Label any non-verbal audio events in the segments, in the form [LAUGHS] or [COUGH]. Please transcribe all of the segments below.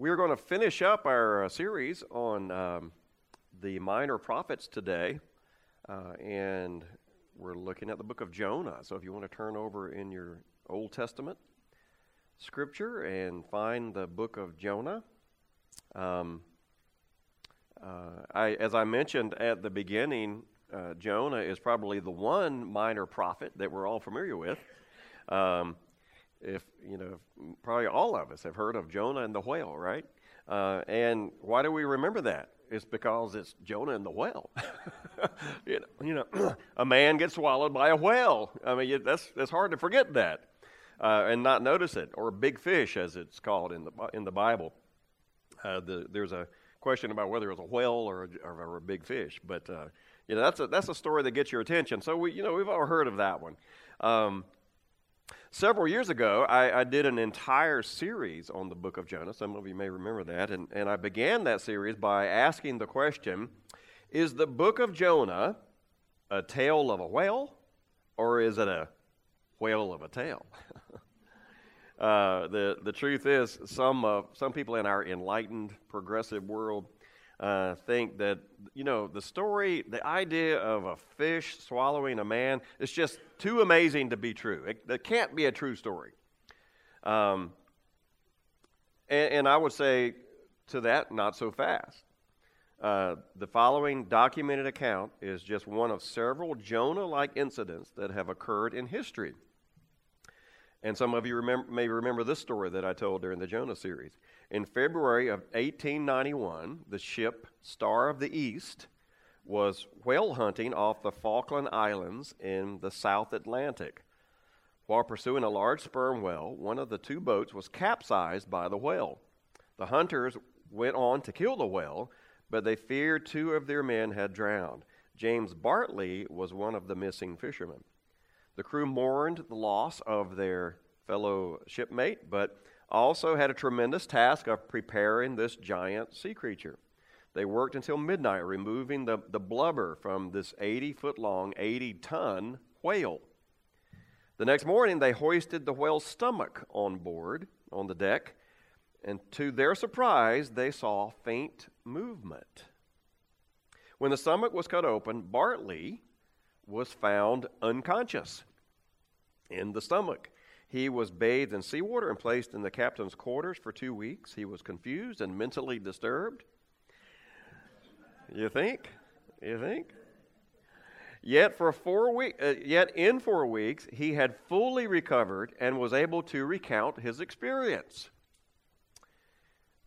We're going to finish up our uh, series on um, the minor prophets today, uh, and we're looking at the book of Jonah. So if you want to turn over in your Old Testament scripture and find the book of Jonah. Um, uh, I, as I mentioned at the beginning, uh, Jonah is probably the one minor prophet that we're all familiar with. Um, if you know, probably all of us have heard of Jonah and the whale, right? Uh, and why do we remember that? It's because it's Jonah and the whale. [LAUGHS] you know, you know [CLEARS THROAT] a man gets swallowed by a whale. I mean, that's that's hard to forget that uh, and not notice it, or big fish, as it's called in the in the Bible. Uh, the, there's a question about whether it was a whale or a, or a big fish, but uh, you know that's a that's a story that gets your attention. So we you know we've all heard of that one. Um, Several years ago, I, I, did an entire series on the book of Jonah. Some of you may remember that. And, and I began that series by asking the question Is the book of Jonah a tale of a whale, or is it a whale of a tale? [LAUGHS] uh, the, the truth is, some, uh, some people in our enlightened, progressive world uh, think that, you know, the story, the idea of a fish swallowing a man is just too amazing to be true. It, it can't be a true story. Um, and, and, I would say to that, not so fast. Uh, the following documented account is just one of several Jonah like incidents that have occurred in history. And some of you remember, may remember this story that I told during the Jonah series. In February of 1891, the ship Star of the East was whale hunting off the Falkland Islands in the South Atlantic. While pursuing a large sperm whale, one of the two boats was capsized by the whale. The hunters went on to kill the whale, but they feared two of their men had drowned. James Bartley was one of the missing fishermen. The crew mourned the loss of their fellow shipmate, but also had a tremendous task of preparing this giant sea creature. They worked until midnight, removing the, the blubber from this 80 foot long, 80 ton whale. The next morning, they hoisted the whale's stomach on board on the deck, and to their surprise, they saw faint movement. When the stomach was cut open, Bartley was found unconscious in the stomach. He was bathed in seawater and placed in the captain's quarters for two weeks. He was confused and mentally disturbed. You think? You think? Yet for four week, uh, yet in four weeks, he had fully recovered and was able to recount his experience.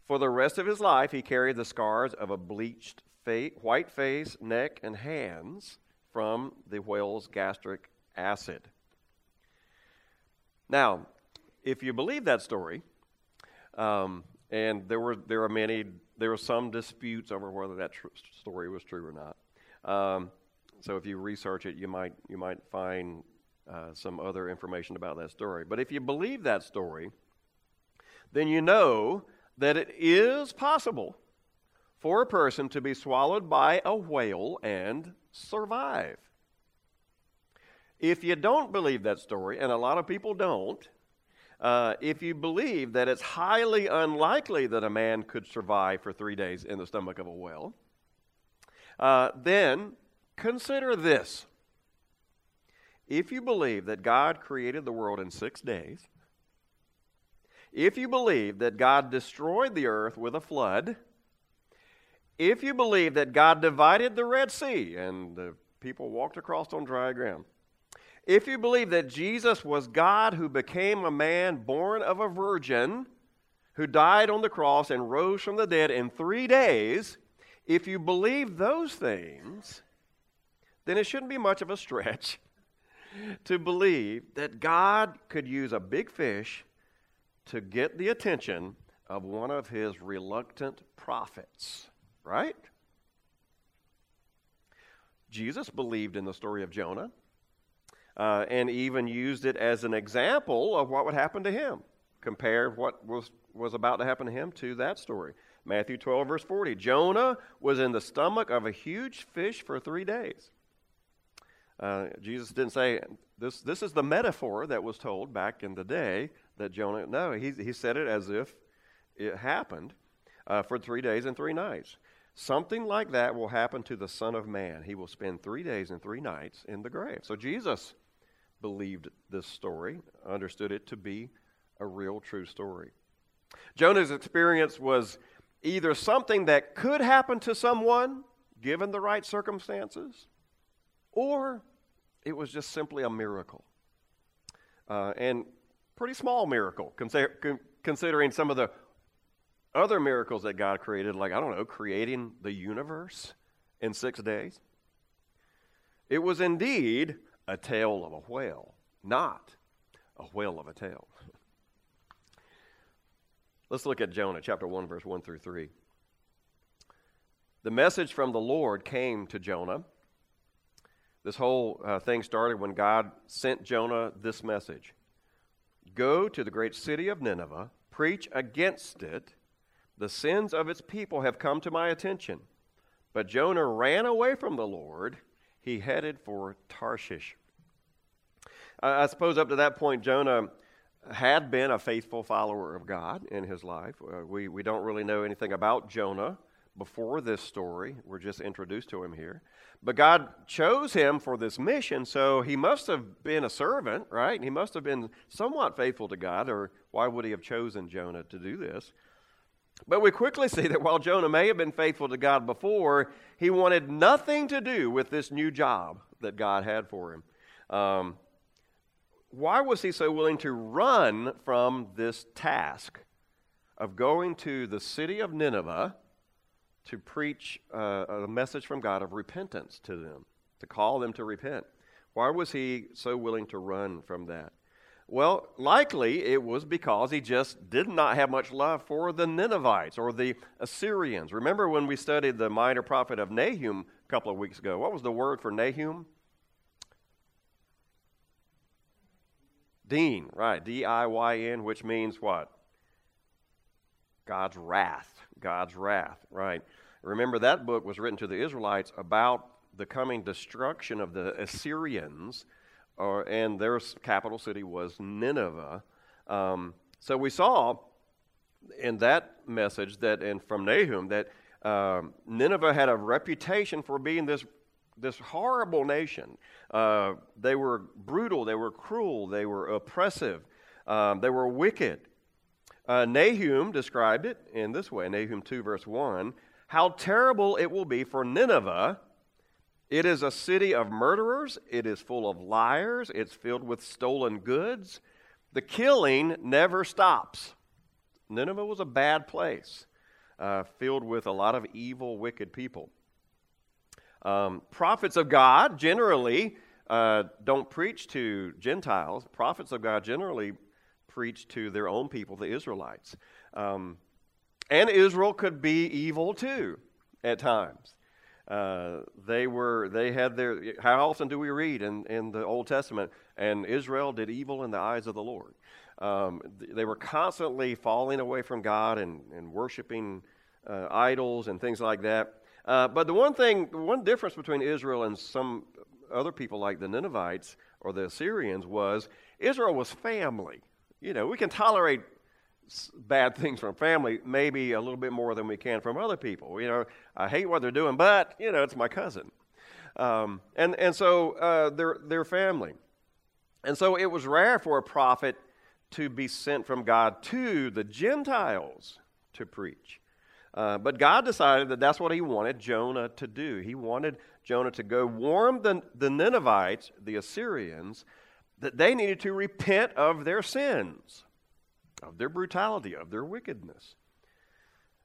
For the rest of his life, he carried the scars of a bleached fa- white face, neck, and hands from the whale's gastric acid. Now, if you believe that story, um, and there were there are many there were some disputes over whether that tr- story was true or not. Um, so if you research it, you might you might find uh, some other information about that story. But if you believe that story, then you know that it is possible for a person to be swallowed by a whale and survive. If you don't believe that story, and a lot of people don't, uh, if you believe that it's highly unlikely that a man could survive for three days in the stomach of a whale, uh, then consider this. If you believe that God created the world in six days, if you believe that God destroyed the earth with a flood, if you believe that God divided the Red Sea and the people walked across on dry ground, if you believe that Jesus was God who became a man born of a virgin, who died on the cross and rose from the dead in three days, if you believe those things, then it shouldn't be much of a stretch [LAUGHS] to believe that God could use a big fish to get the attention of one of his reluctant prophets, right? Jesus believed in the story of Jonah uh, and even used it as an example of what would happen to him. Compare what was, was about to happen to him to that story. Matthew 12, verse 40. Jonah was in the stomach of a huge fish for three days. Uh, Jesus didn't say, this, this is the metaphor that was told back in the day that Jonah, no, he, he said it as if it happened. uh, for three days and three nights. Something like that will happen to the Son of Man. He will spend three days and three nights in the grave. So Jesus believed this story, understood it to be a real, true story. Jonah's experience was either something that could happen to someone given the right circumstances, or it was just simply a miracle. Uh, and pretty small miracle, considering some of the other miracles that God created, like, I don't know, creating the universe in six days. It was indeed a tale of a whale, not a whale of a tale. [LAUGHS] Let's look at Jonah chapter 1, verse 1 through 3. The message from the Lord came to Jonah. This whole uh, thing started when God sent Jonah this message Go to the great city of Nineveh, preach against it. The sins of its people have come to my attention. But Jonah ran away from the Lord. He headed for Tarshish. I suppose up to that point, Jonah had been a faithful follower of God in his life. Uh, we, we don't really know anything about Jonah before this story. We're just introduced to him here. But God chose him for this mission, so he must have been a servant, right? He must have been somewhat faithful to God, or why would he have chosen Jonah to do this? But we quickly see that while Jonah may have been faithful to God before, he wanted nothing to do with this new job that God had for him. Um, why was he so willing to run from this task of going to the city of Nineveh to preach uh, a message from God of repentance to them, to call them to repent? Why was he so willing to run from that? Well, likely it was because he just did not have much love for the Ninevites or the Assyrians. Remember when we studied the minor prophet of Nahum a couple of weeks ago? What was the word for Nahum? Deen, right, D I Y N, which means what? God's wrath. God's wrath, right. Remember, that book was written to the Israelites about the coming destruction of the Assyrians, or, and their capital city was Nineveh. Um, so we saw in that message that, and from Nahum, that um, Nineveh had a reputation for being this this horrible nation. Uh, they were brutal, they were cruel, they were oppressive, um, they were wicked. Uh, Nahum described it in this way Nahum 2, verse 1 How terrible it will be for Nineveh! It is a city of murderers, it is full of liars, it's filled with stolen goods. The killing never stops. Nineveh was a bad place, uh, filled with a lot of evil, wicked people. Um, prophets of God generally uh, don't preach to Gentiles. Prophets of God generally preach to their own people, the Israelites. Um, and Israel could be evil too at times. Uh, they were they had their how often do we read in, in the old testament and israel did evil in the eyes of the lord um, they were constantly falling away from god and, and worshiping uh, idols and things like that uh, but the one thing, one difference between Israel and some other people like the Ninevites or the Assyrians was Israel was family. You know, we can tolerate bad things from family maybe a little bit more than we can from other people. You know, I hate what they're doing, but, you know, it's my cousin. Um, and, and so uh, they're, they're family. And so it was rare for a prophet to be sent from God to the Gentiles to preach. Uh, but God decided that that's what he wanted Jonah to do. He wanted Jonah to go warn the, the Ninevites, the Assyrians, that they needed to repent of their sins, of their brutality, of their wickedness.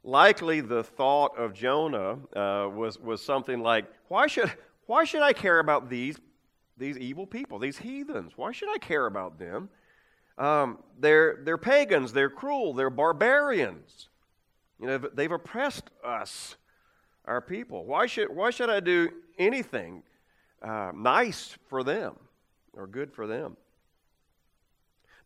Likely the thought of Jonah uh, was, was something like, why should, why should I care about these, these evil people, these heathens? Why should I care about them? Um, they're, they're pagans, they're cruel, they're barbarians. You know, they've oppressed us, our people. Why should, why should I do anything uh, nice for them or good for them?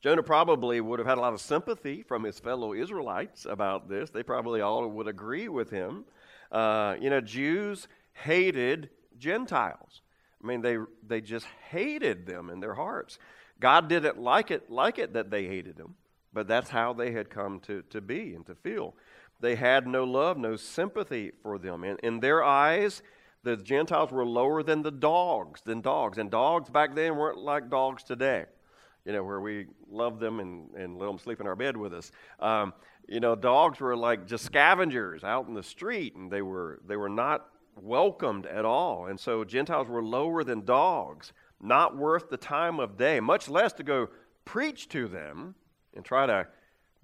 Jonah probably would have had a lot of sympathy from his fellow Israelites about this. They probably all would agree with him. Uh, you know, Jews hated Gentiles. I mean, they, they just hated them in their hearts. God didn't like it, like it that they hated them, but that's how they had come to, to be and to feel. They had no love, no sympathy for them. In, in their eyes, the Gentiles were lower than the dogs, than dogs. And dogs back then weren't like dogs today, you know, where we love them and, and let them sleep in our bed with us. Um, you know, dogs were like just scavengers out in the street, and they were, they were not welcomed at all. And so Gentiles were lower than dogs, not worth the time of day, much less to go preach to them and try to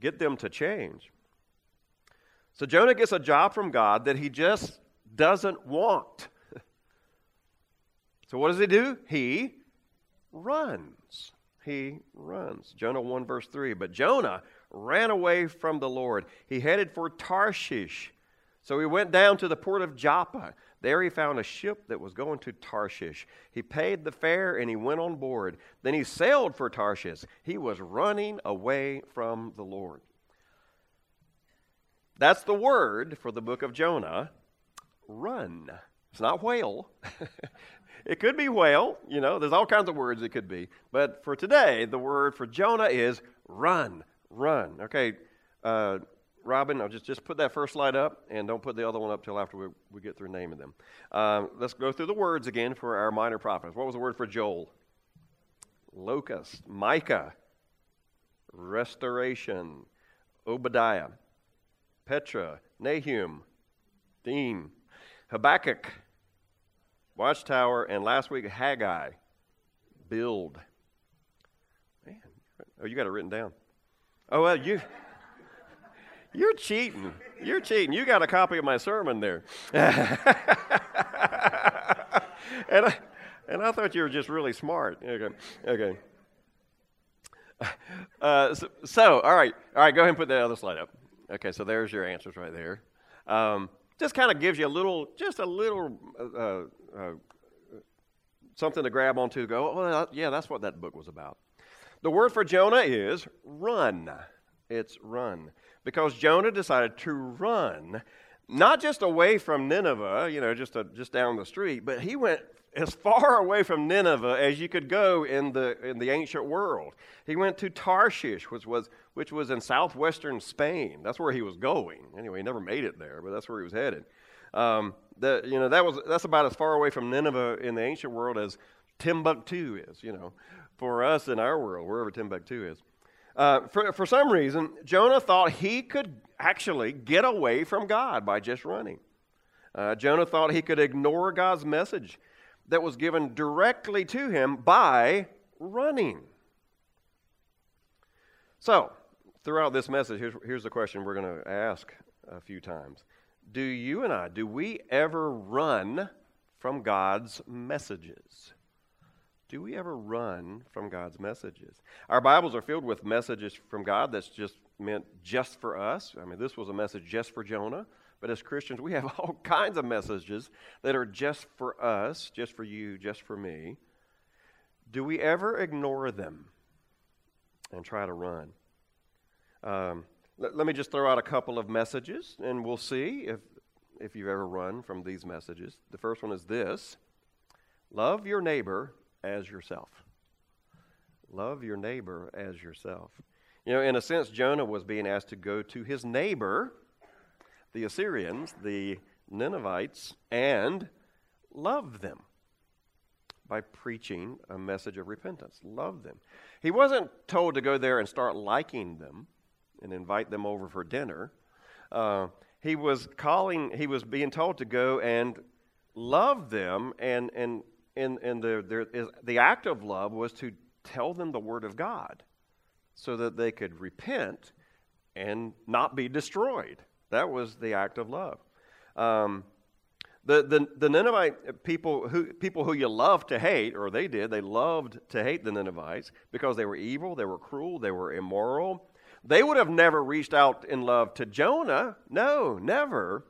get them to change. So Jonah gets a job from God that he just doesn't want. [LAUGHS] so what does he do? He runs. He runs. Jonah 1, verse 3. But Jonah ran away from the Lord. He headed for Tarshish. So he went down to the port of Joppa. There he found a ship that was going to Tarshish. He paid the fare and he went on board. Then he sailed for Tarshish. He was running away from the Lord. That's the word for the book of Jonah run. It's not whale. [LAUGHS] it could be whale, you know, there's all kinds of words it could be. But for today, the word for Jonah is run, run. Okay, uh, Robin, I'll just, just put that first slide up and don't put the other one up till after we, we get through naming them. Um, let's go through the words again for our minor prophets. What was the word for Joel? Locust. Micah. Restoration. Obadiah. Petra. Nahum. Dean. Habakkuk. Watchtower. And last week, Haggai. Build. Man. Oh, you got it written down. Oh, well, you. [LAUGHS] You're cheating. You're cheating. You got a copy of my sermon there. [LAUGHS] and, I, and I thought you were just really smart. Okay. Okay. [LAUGHS] Uh, so, so, all right. All right, go ahead and put that other slide up. Okay, so there's your answers right there. Um, just kind of gives you a little, just a little uh, uh, uh something to grab onto to go, oh, yeah, that's what that book was about. The word for Jonah is run. It's run because Jonah decided to run, not just away from Nineveh, you know, just, a, just down the street, but he went as far away from Nineveh as you could go in the, in the ancient world. He went to Tarshish, which was, which was in southwestern Spain. That's where he was going. Anyway, he never made it there, but that's where he was headed. Um, the, you know, that was, that's about as far away from Nineveh in the ancient world as Timbuktu is, you know, for us in our world, wherever Timbuktu is. Uh, for, for some reason, Jonah thought he could actually get away from God by just running. Uh, Jonah thought he could ignore God's message that was given directly to him by running. So, throughout this message, here's, here's the question we're going to ask a few times Do you and I, do we ever run from God's messages? Do we ever run from God's messages? Our Bibles are filled with messages from God that's just meant just for us. I mean, this was a message just for Jonah. But as Christians, we have [LAUGHS] all kinds of messages that are just for us, just for you, just for me. Do we ever ignore them and try to run? Um, let, let me just throw out a couple of messages, and we'll see if, if you've ever run from these messages. The first one is this Love your neighbor as yourself. Love your neighbor as yourself. You know, in a sense, Jonah was being asked to go to his neighbor, the Assyrians, the Ninevites, and love them by preaching a message of repentance. Love them. He wasn't told to go there and start liking them and invite them over for dinner. Uh, he was calling, he was being told to go and love them and, and and, and the, is, the act of love was to tell them the Word of God so that they could repent and not be destroyed. That was the act of love. Um, the, the, the Ninevite people who, people who you love to hate, or they did, they loved to hate the Ninevites because they were evil, they were cruel, they were immoral. They would have never reached out in love to Jonah. No, never.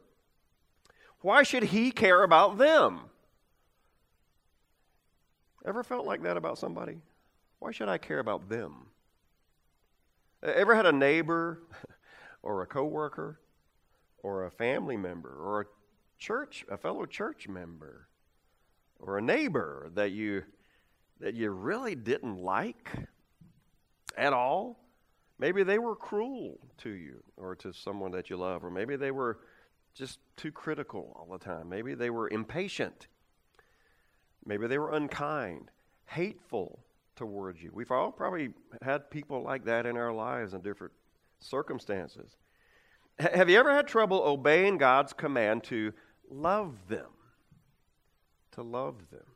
Why should he care about them? Ever felt like that about somebody? Why should I care about them? Ever had a neighbor [LAUGHS] or a coworker or a family member or a church, a fellow church member or a neighbor that you that you really didn't like at all? Maybe they were cruel to you or to someone that you love, or maybe they were just too critical all the time. Maybe they were impatient. Maybe they were unkind, hateful towards you. We've all probably had people like that in our lives in different circumstances. H- have you ever had trouble obeying God's command to love them? To love them.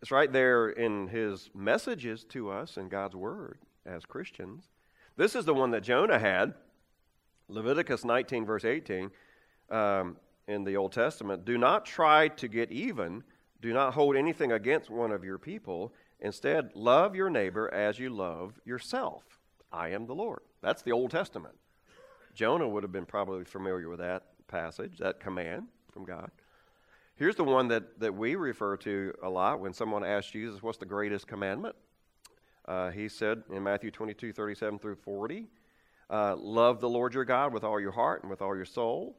It's right there in his messages to us in God's Word as Christians. This is the one that Jonah had. Leviticus 19, verse 18, um, in the Old Testament. Do not try to get even. Do not hold anything against one of your people. Instead, love your neighbor as you love yourself. I am the Lord. That's the Old Testament. Jonah would have been probably familiar with that passage, that command from God. Here's the one that, that we refer to a lot when someone asks Jesus, What's the greatest commandment? Uh, he said in Matthew 22, 37 through 40, uh, Love the Lord your God with all your heart and with all your soul.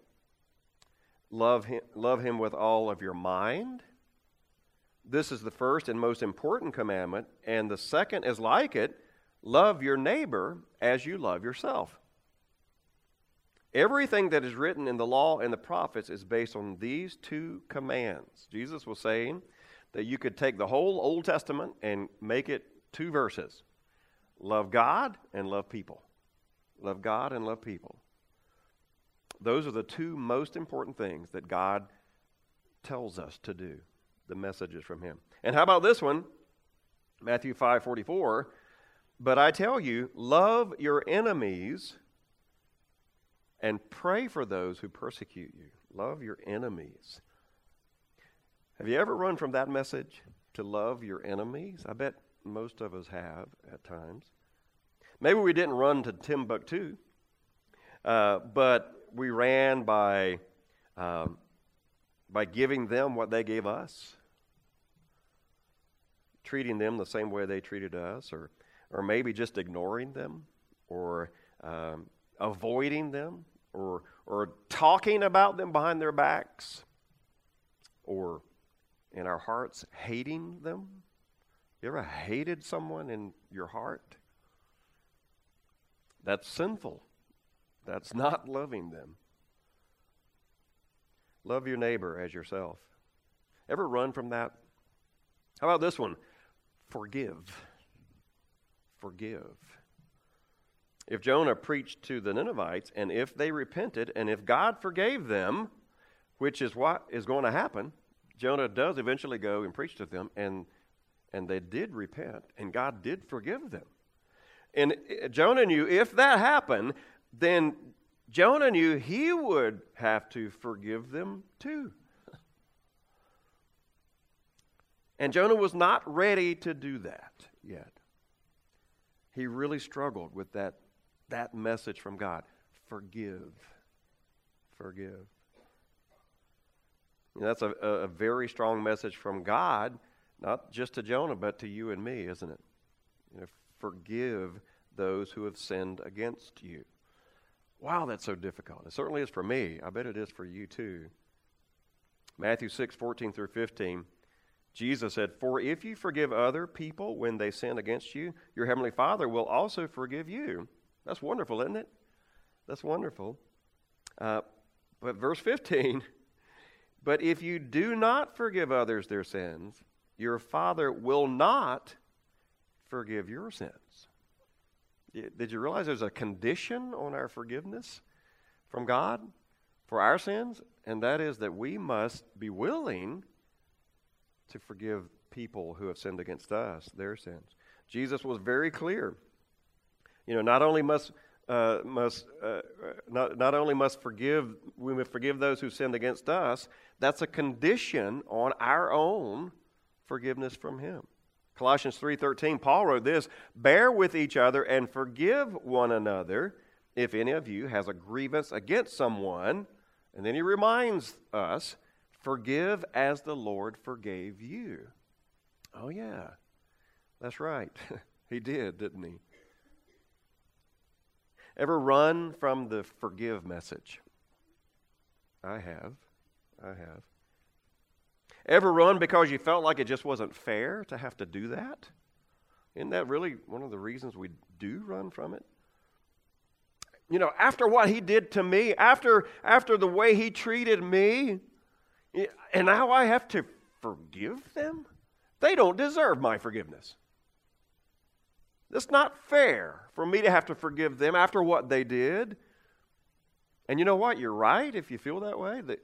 Love him, love him with all of your mind. This is the first and most important commandment, and the second is like it love your neighbor as you love yourself. Everything that is written in the law and the prophets is based on these two commands. Jesus was saying that you could take the whole Old Testament and make it two verses love God and love people. Love God and love people. Those are the two most important things that God tells us to do, the messages from Him. And how about this one? Matthew 5 44. But I tell you, love your enemies and pray for those who persecute you. Love your enemies. Have you ever run from that message to love your enemies? I bet most of us have at times. Maybe we didn't run to Timbuktu, uh, but we ran by, um, by giving them what they gave us, treating them the same way they treated us, or, or maybe just ignoring them, or um, avoiding them or, or talking about them behind their backs, or in our hearts hating them. You ever hated someone in your heart? That's sinful. That's not loving them. Love your neighbor as yourself. Ever run from that? How about this one? Forgive. Forgive. If Jonah preached to the Ninevites, and if they repented, and if God forgave them, which is what is going to happen, Jonah does eventually go and preach to them, and, and they did repent, and God did forgive them. And uh, Jonah knew if that happened, then Jonah knew he would have to forgive them too. And Jonah was not ready to do that yet. He really struggled with that that message from God forgive. Forgive. Know, that's a, a very strong message from God, not just to Jonah, but to you and me, isn't it? You know, forgive those who have sinned against you. Wow, that's so difficult. It certainly is for me. I bet it is for you too. Matthew 6, 14 through 15. Jesus said, For if you forgive other people when they sin against you, your heavenly Father will also forgive you. That's wonderful, isn't it? That's wonderful. Uh, but verse 15 [LAUGHS] But if you do not forgive others their sins, your Father will not forgive your sins. Did you realize there's a condition on our forgiveness from God for our sins? And that is that we must be willing to forgive people who have sinned against us their sins. Jesus was very clear you know, not only must uh, must uh, not, not only must forgive we must forgive those who sinned against us that's a condition on our own forgiveness from him colossians 3.13 paul wrote this bear with each other and forgive one another if any of you has a grievance against someone and then he reminds us forgive as the lord forgave you oh yeah that's right [LAUGHS] he did didn't he Ever run from the forgive message? I have. I have. Ever run because you felt like it just wasn't fair to have to do that? Isn't that really one of the reasons we do run from it? You know, after what he did to me, after, after the way he treated me, and now I have to forgive them? They don't deserve my forgiveness. It's not fair for me to have to forgive them after what they did. And you know what? You're right if you feel that way. That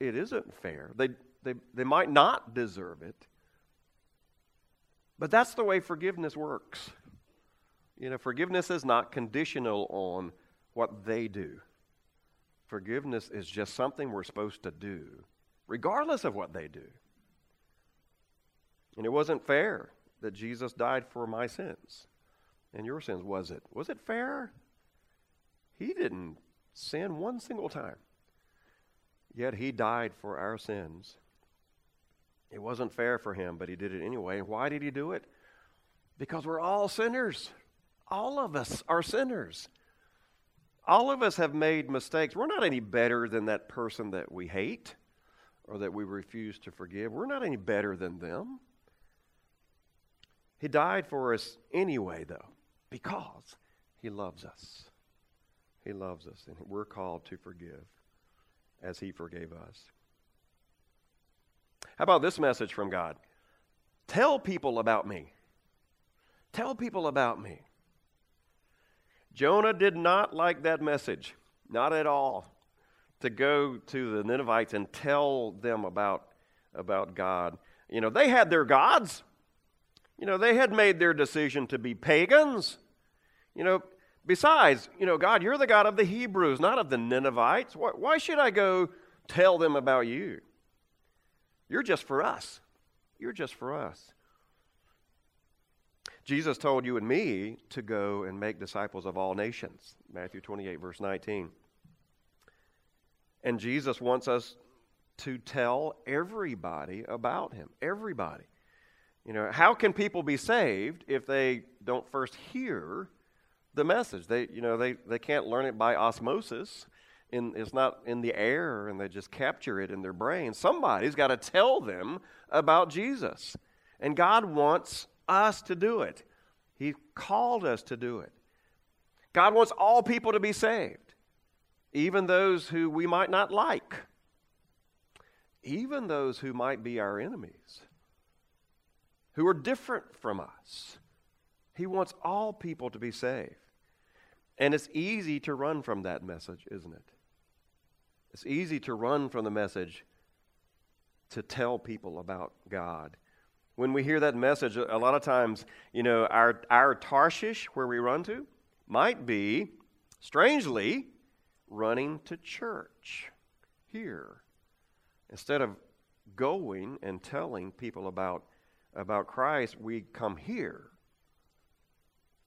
it isn't fair. They, they, they might not deserve it. But that's the way forgiveness works. You know, forgiveness is not conditional on what they do. Forgiveness is just something we're supposed to do, regardless of what they do. And it wasn't fair that Jesus died for my sins and your sins, was it? Was it fair? He didn't sin one single time. Yet he died for our sins. It wasn't fair for him, but he did it anyway. Why did he do it? Because we're all sinners. All of us are sinners. All of us have made mistakes. We're not any better than that person that we hate or that we refuse to forgive. We're not any better than them. He died for us anyway, though, because he loves us. He loves us, and we're called to forgive as he forgave us. How about this message from God? Tell people about me. Tell people about me. Jonah did not like that message, not at all, to go to the Ninevites and tell them about, about God. You know, they had their gods. You know, they had made their decision to be pagans. You know, besides, you know, God, you're the God of the Hebrews, not of the Ninevites. Why, why should I go tell them about you? You're just for us. You're just for us. Jesus told you and me to go and make disciples of all nations. Matthew 28, verse 19. And Jesus wants us to tell everybody about him. Everybody. You know, how can people be saved if they don't first hear the message? They, you know, they, they can't learn it by osmosis. In, it's not in the air and they just capture it in their brain. Somebody's got to tell them about Jesus. And God wants us to do it. He called us to do it. God wants all people to be saved, even those who we might not like, even those who might be our enemies who are different from us. He wants all people to be saved. And it's easy to run from that message, isn't it? It's easy to run from the message to tell people about God. When we hear that message, a lot of times, you know, our, our Tarshish, where we run to, might be, strangely, running to church here. Instead of going and telling people about about Christ, we come here.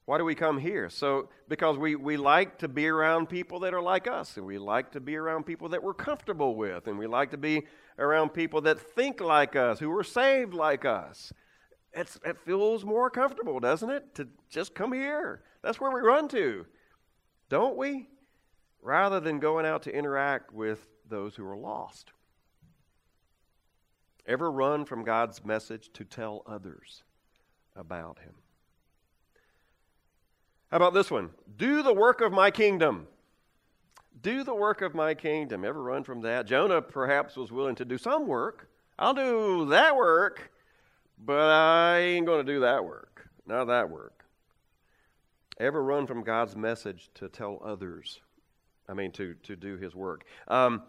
Why do we come here? So, because we, we like to be around people that are like us, and we like to be around people that we're comfortable with, and we like to be around people that think like us, who are saved like us. It's, it feels more comfortable, doesn't it? To just come here. That's where we run to, don't we? Rather than going out to interact with those who are lost. Ever run from God's message to tell others about Him? How about this one? Do the work of my kingdom. Do the work of my kingdom. Ever run from that? Jonah perhaps was willing to do some work. I'll do that work, but I ain't going to do that work. Not that work. Ever run from God's message to tell others? I mean, to, to do his work. Um,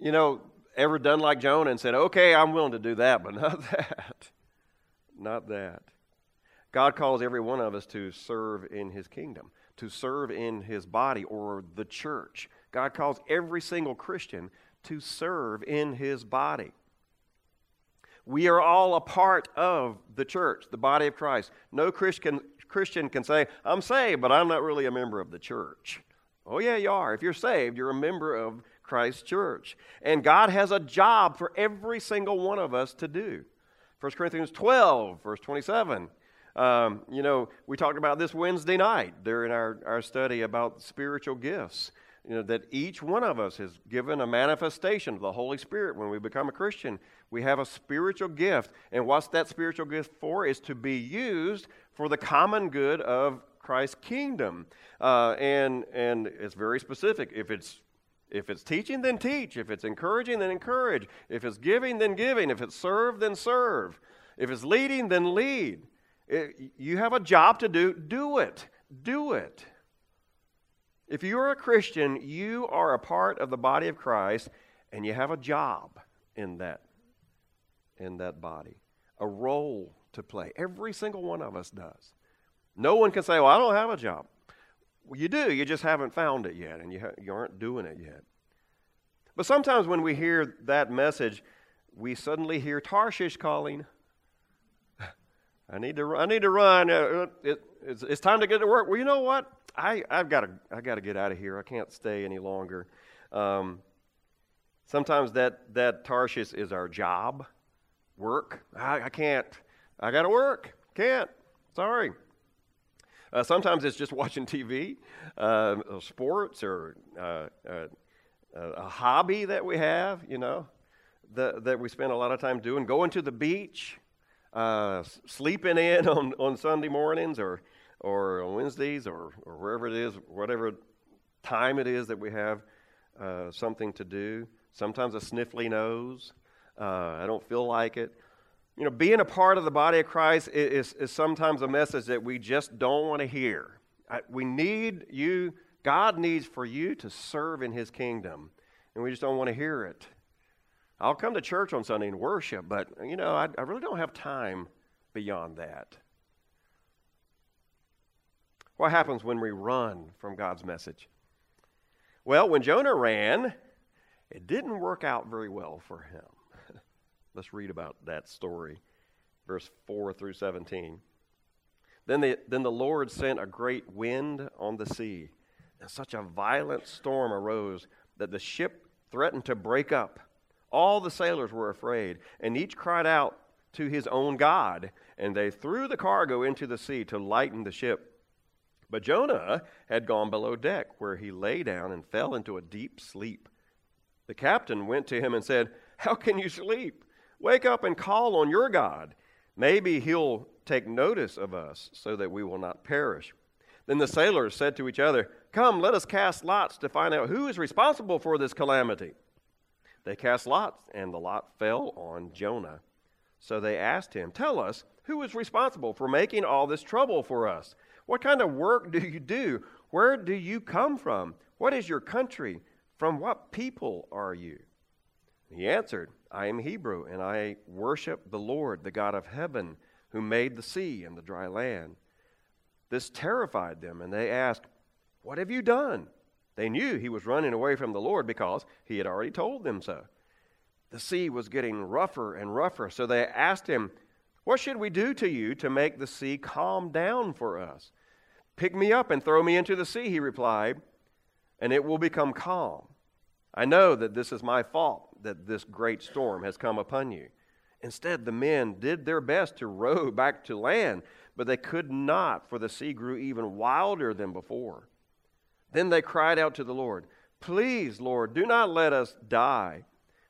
you know, ever done like Jonah and said, okay, I'm willing to do that, but not [LAUGHS] that. Not that. God calls every one of us to serve in his kingdom, to serve in his body or the church. God calls every single Christian to serve in his body. We are all a part of the church, the body of Christ. No Christian, Christian can say, I'm saved, but I'm not really a member of the church. Oh, yeah, you are. If you're saved, you're a member of Christ's church. And God has a job for every single one of us to do. 1 Corinthians 12, verse 27. Um, you know, we talked about this Wednesday night during our, our study about spiritual gifts. You know, that each one of us is given a manifestation of the Holy Spirit when we become a Christian. We have a spiritual gift. And what's that spiritual gift for? Is to be used for the common good of Christ's kingdom. Uh, and, and it's very specific. If it's if it's teaching, then teach. If it's encouraging, then encourage. If it's giving, then giving. If it's serve, then serve. If it's leading, then lead. It, you have a job to do, do it. Do it. If you're a Christian, you are a part of the body of Christ and you have a job in that in that body, a role to play. Every single one of us does. No one can say, "Well, I don't have a job." Well, you do. You just haven't found it yet, and you, ha- you aren't doing it yet. But sometimes when we hear that message, we suddenly hear Tarshish calling. I need to, I need to run. Uh, uh, it, it's, it's, time to get to work. Well, you know what? I, I've got to, I got to get out of here. I can't stay any longer. Um, sometimes that, that Tarshish is our job, work. I, I can't. I got to work. Can't. Sorry. Uh, sometimes it's just [LAUGHS] watching TV, uh, sports, or uh, uh, a hobby that we have, you know, that, that we spend a lot of time doing. Going to the beach, uh, sleeping in [LAUGHS] on, on Sunday mornings or, or on Wednesdays or, or wherever it is, whatever time it is that we have uh, something to do. Sometimes a sniffly nose. I don't feel like it you know, being a part of the body of Christ is, is sometimes a message that we just don't want to hear. We need you, God needs for you to serve in His kingdom, and we just don't want to hear it. I'll come to church on Sunday and worship, but, you know, I, I really don't have time beyond that. What happens when we run from God's message? Well, when Jonah ran, it didn't work out very well for him. [LAUGHS] Let's read about that story, verse 4 through 17. Then the, then the Lord sent a great wind on the sea, and such a violent storm arose that the ship threatened to break up. All the sailors were afraid, and each cried out to his own God, and they threw the cargo into the sea to lighten the ship. But Jonah had gone below deck, where he lay down and fell into a deep sleep. The captain went to him and said, How can you sleep? Wake up and call on your God. Maybe he'll take notice of us so that we will not perish. Then the sailors said to each other, Come, let us cast lots to find out who is responsible for this calamity. They cast lots, and the lot fell on Jonah. So they asked him, Tell us, who is responsible for making all this trouble for us? What kind of work do you do? Where do you come from? What is your country? From what people are you? He answered, I am Hebrew, and I worship the Lord, the God of heaven, who made the sea and the dry land. This terrified them, and they asked, What have you done? They knew he was running away from the Lord because he had already told them so. The sea was getting rougher and rougher, so they asked him, What should we do to you to make the sea calm down for us? Pick me up and throw me into the sea, he replied, and it will become calm. I know that this is my fault that this great storm has come upon you. Instead, the men did their best to row [LAUGHS] back to land, but they could not, for the sea grew even wilder than before. Then they cried out to the Lord, Please, Lord, do not let us die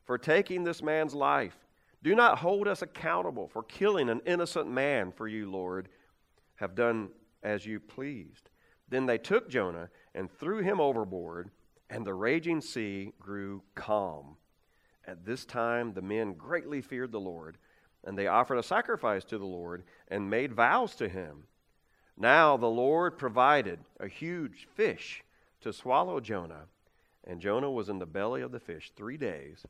for taking this man's life. Do not hold us accountable for killing an innocent man, for you, Lord, have done as you pleased. Then they took Jonah and threw him overboard, and the raging sea grew calm. At this time, the men greatly feared the Lord, and they offered a sacrifice to the Lord and made vows to him. Now the Lord provided a huge fish to swallow Jonah, and Jonah was in the belly of the fish three days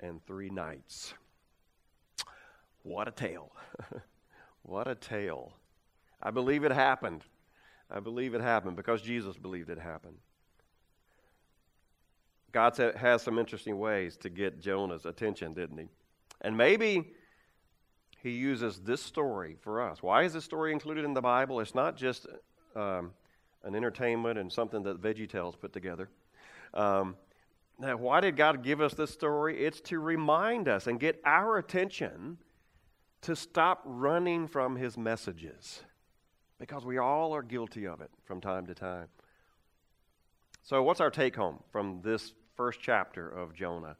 and three nights. What a tale! [LAUGHS] what a tale. I believe it happened. I believe it happened because Jesus believed it happened. God has some interesting ways to get Jonah's attention, didn't he? And maybe he uses this story for us. Why is this story included in the Bible? It's not just um, an entertainment and something that VeggieTales put together. Um, now, why did God give us this story? It's to remind us and get our attention to stop running from his messages because we all are guilty of it from time to time. So, what's our take home from this first chapter of Jonah?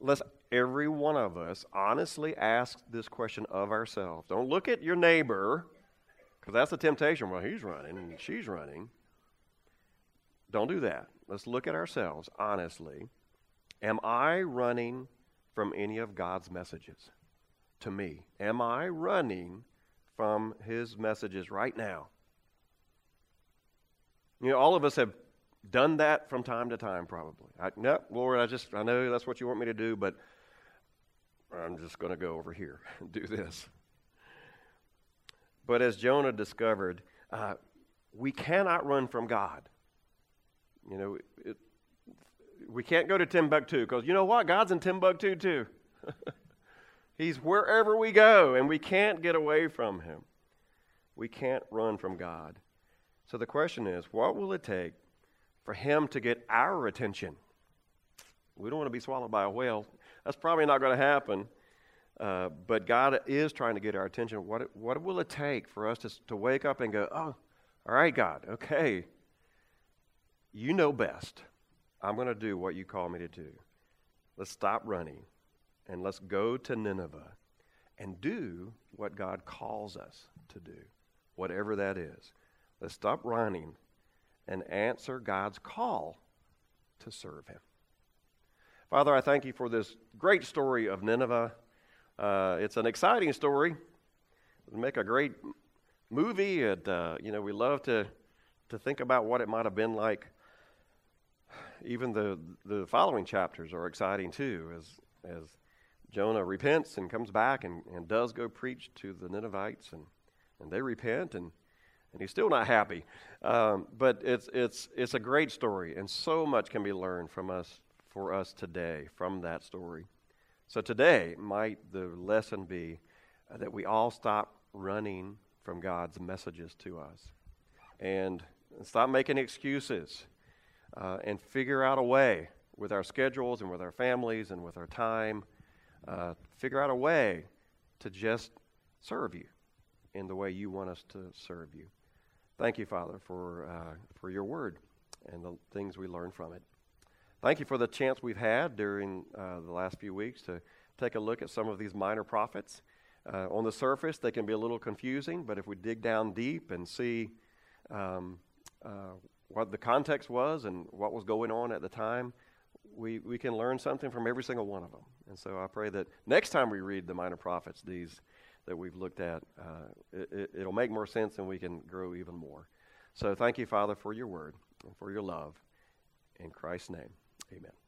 Let's every one of us honestly ask this question of ourselves. Don't look at your neighbor, because that's the temptation. Well, he's running and she's running. Don't do that. Let's look at ourselves honestly. Am I running from any of God's messages to me? Am I running from His messages right now? You know, all of us have done that from time to time, probably. I, no, Lord, I just, I know that's what you want me to do, but I'm just going to go over here and do this. But as Jonah discovered, uh, we cannot run from God. You know, it, we can't go to Timbuktu because you know what? God's in Timbuktu too. [LAUGHS] He's wherever we go, and we can't get away from Him. We can't run from God. So the question is what will it take for Him to get our attention? We don't want to be swallowed by a whale. That's probably not going to happen. Uh, but God is trying to get our attention. What, what will it take for us to, to wake up and go, oh, all right, God, okay, you know best. I'm going to do what you call me to do. Let's stop running and let's go to Nineveh and do what God calls us to do, whatever that is. Let's stop running and answer God's call to serve Him. Father, I thank you for this great story of Nineveh. Uh, it's an exciting story. It'd make a great movie. And, uh, you know, we love to, to think about what it might have been like. Even the, the following chapters are exciting too, as, as Jonah repents and comes back and, and does go preach to the Ninevites, and, and they repent, and, and he's still not happy. Um, but it's, it's, it's a great story, and so much can be learned from us for us today from that story. So today might the lesson be uh, that we all stop running from God's messages to us and stop making excuses uh, and figure out a way with our schedules and with our families and with our time, uh, figure out a way to just serve you in the way you want us to serve you. Thank you, Father, for, uh, for your word and the things we learn from it. Thank you for the chance we've had during uh, the last few weeks to take a look at some of these minor prophets. Uh, on the surface, they can be a little confusing, but if we dig down deep and see um, uh, what the context was and what was going on at the time, we, we can learn something from every single one of them. And so I pray that next time we read the minor prophets, these that we've looked at, uh, it, it'll make more sense and we can grow even more. So thank you, Father, for your word and for your love. In Christ's name. Amen.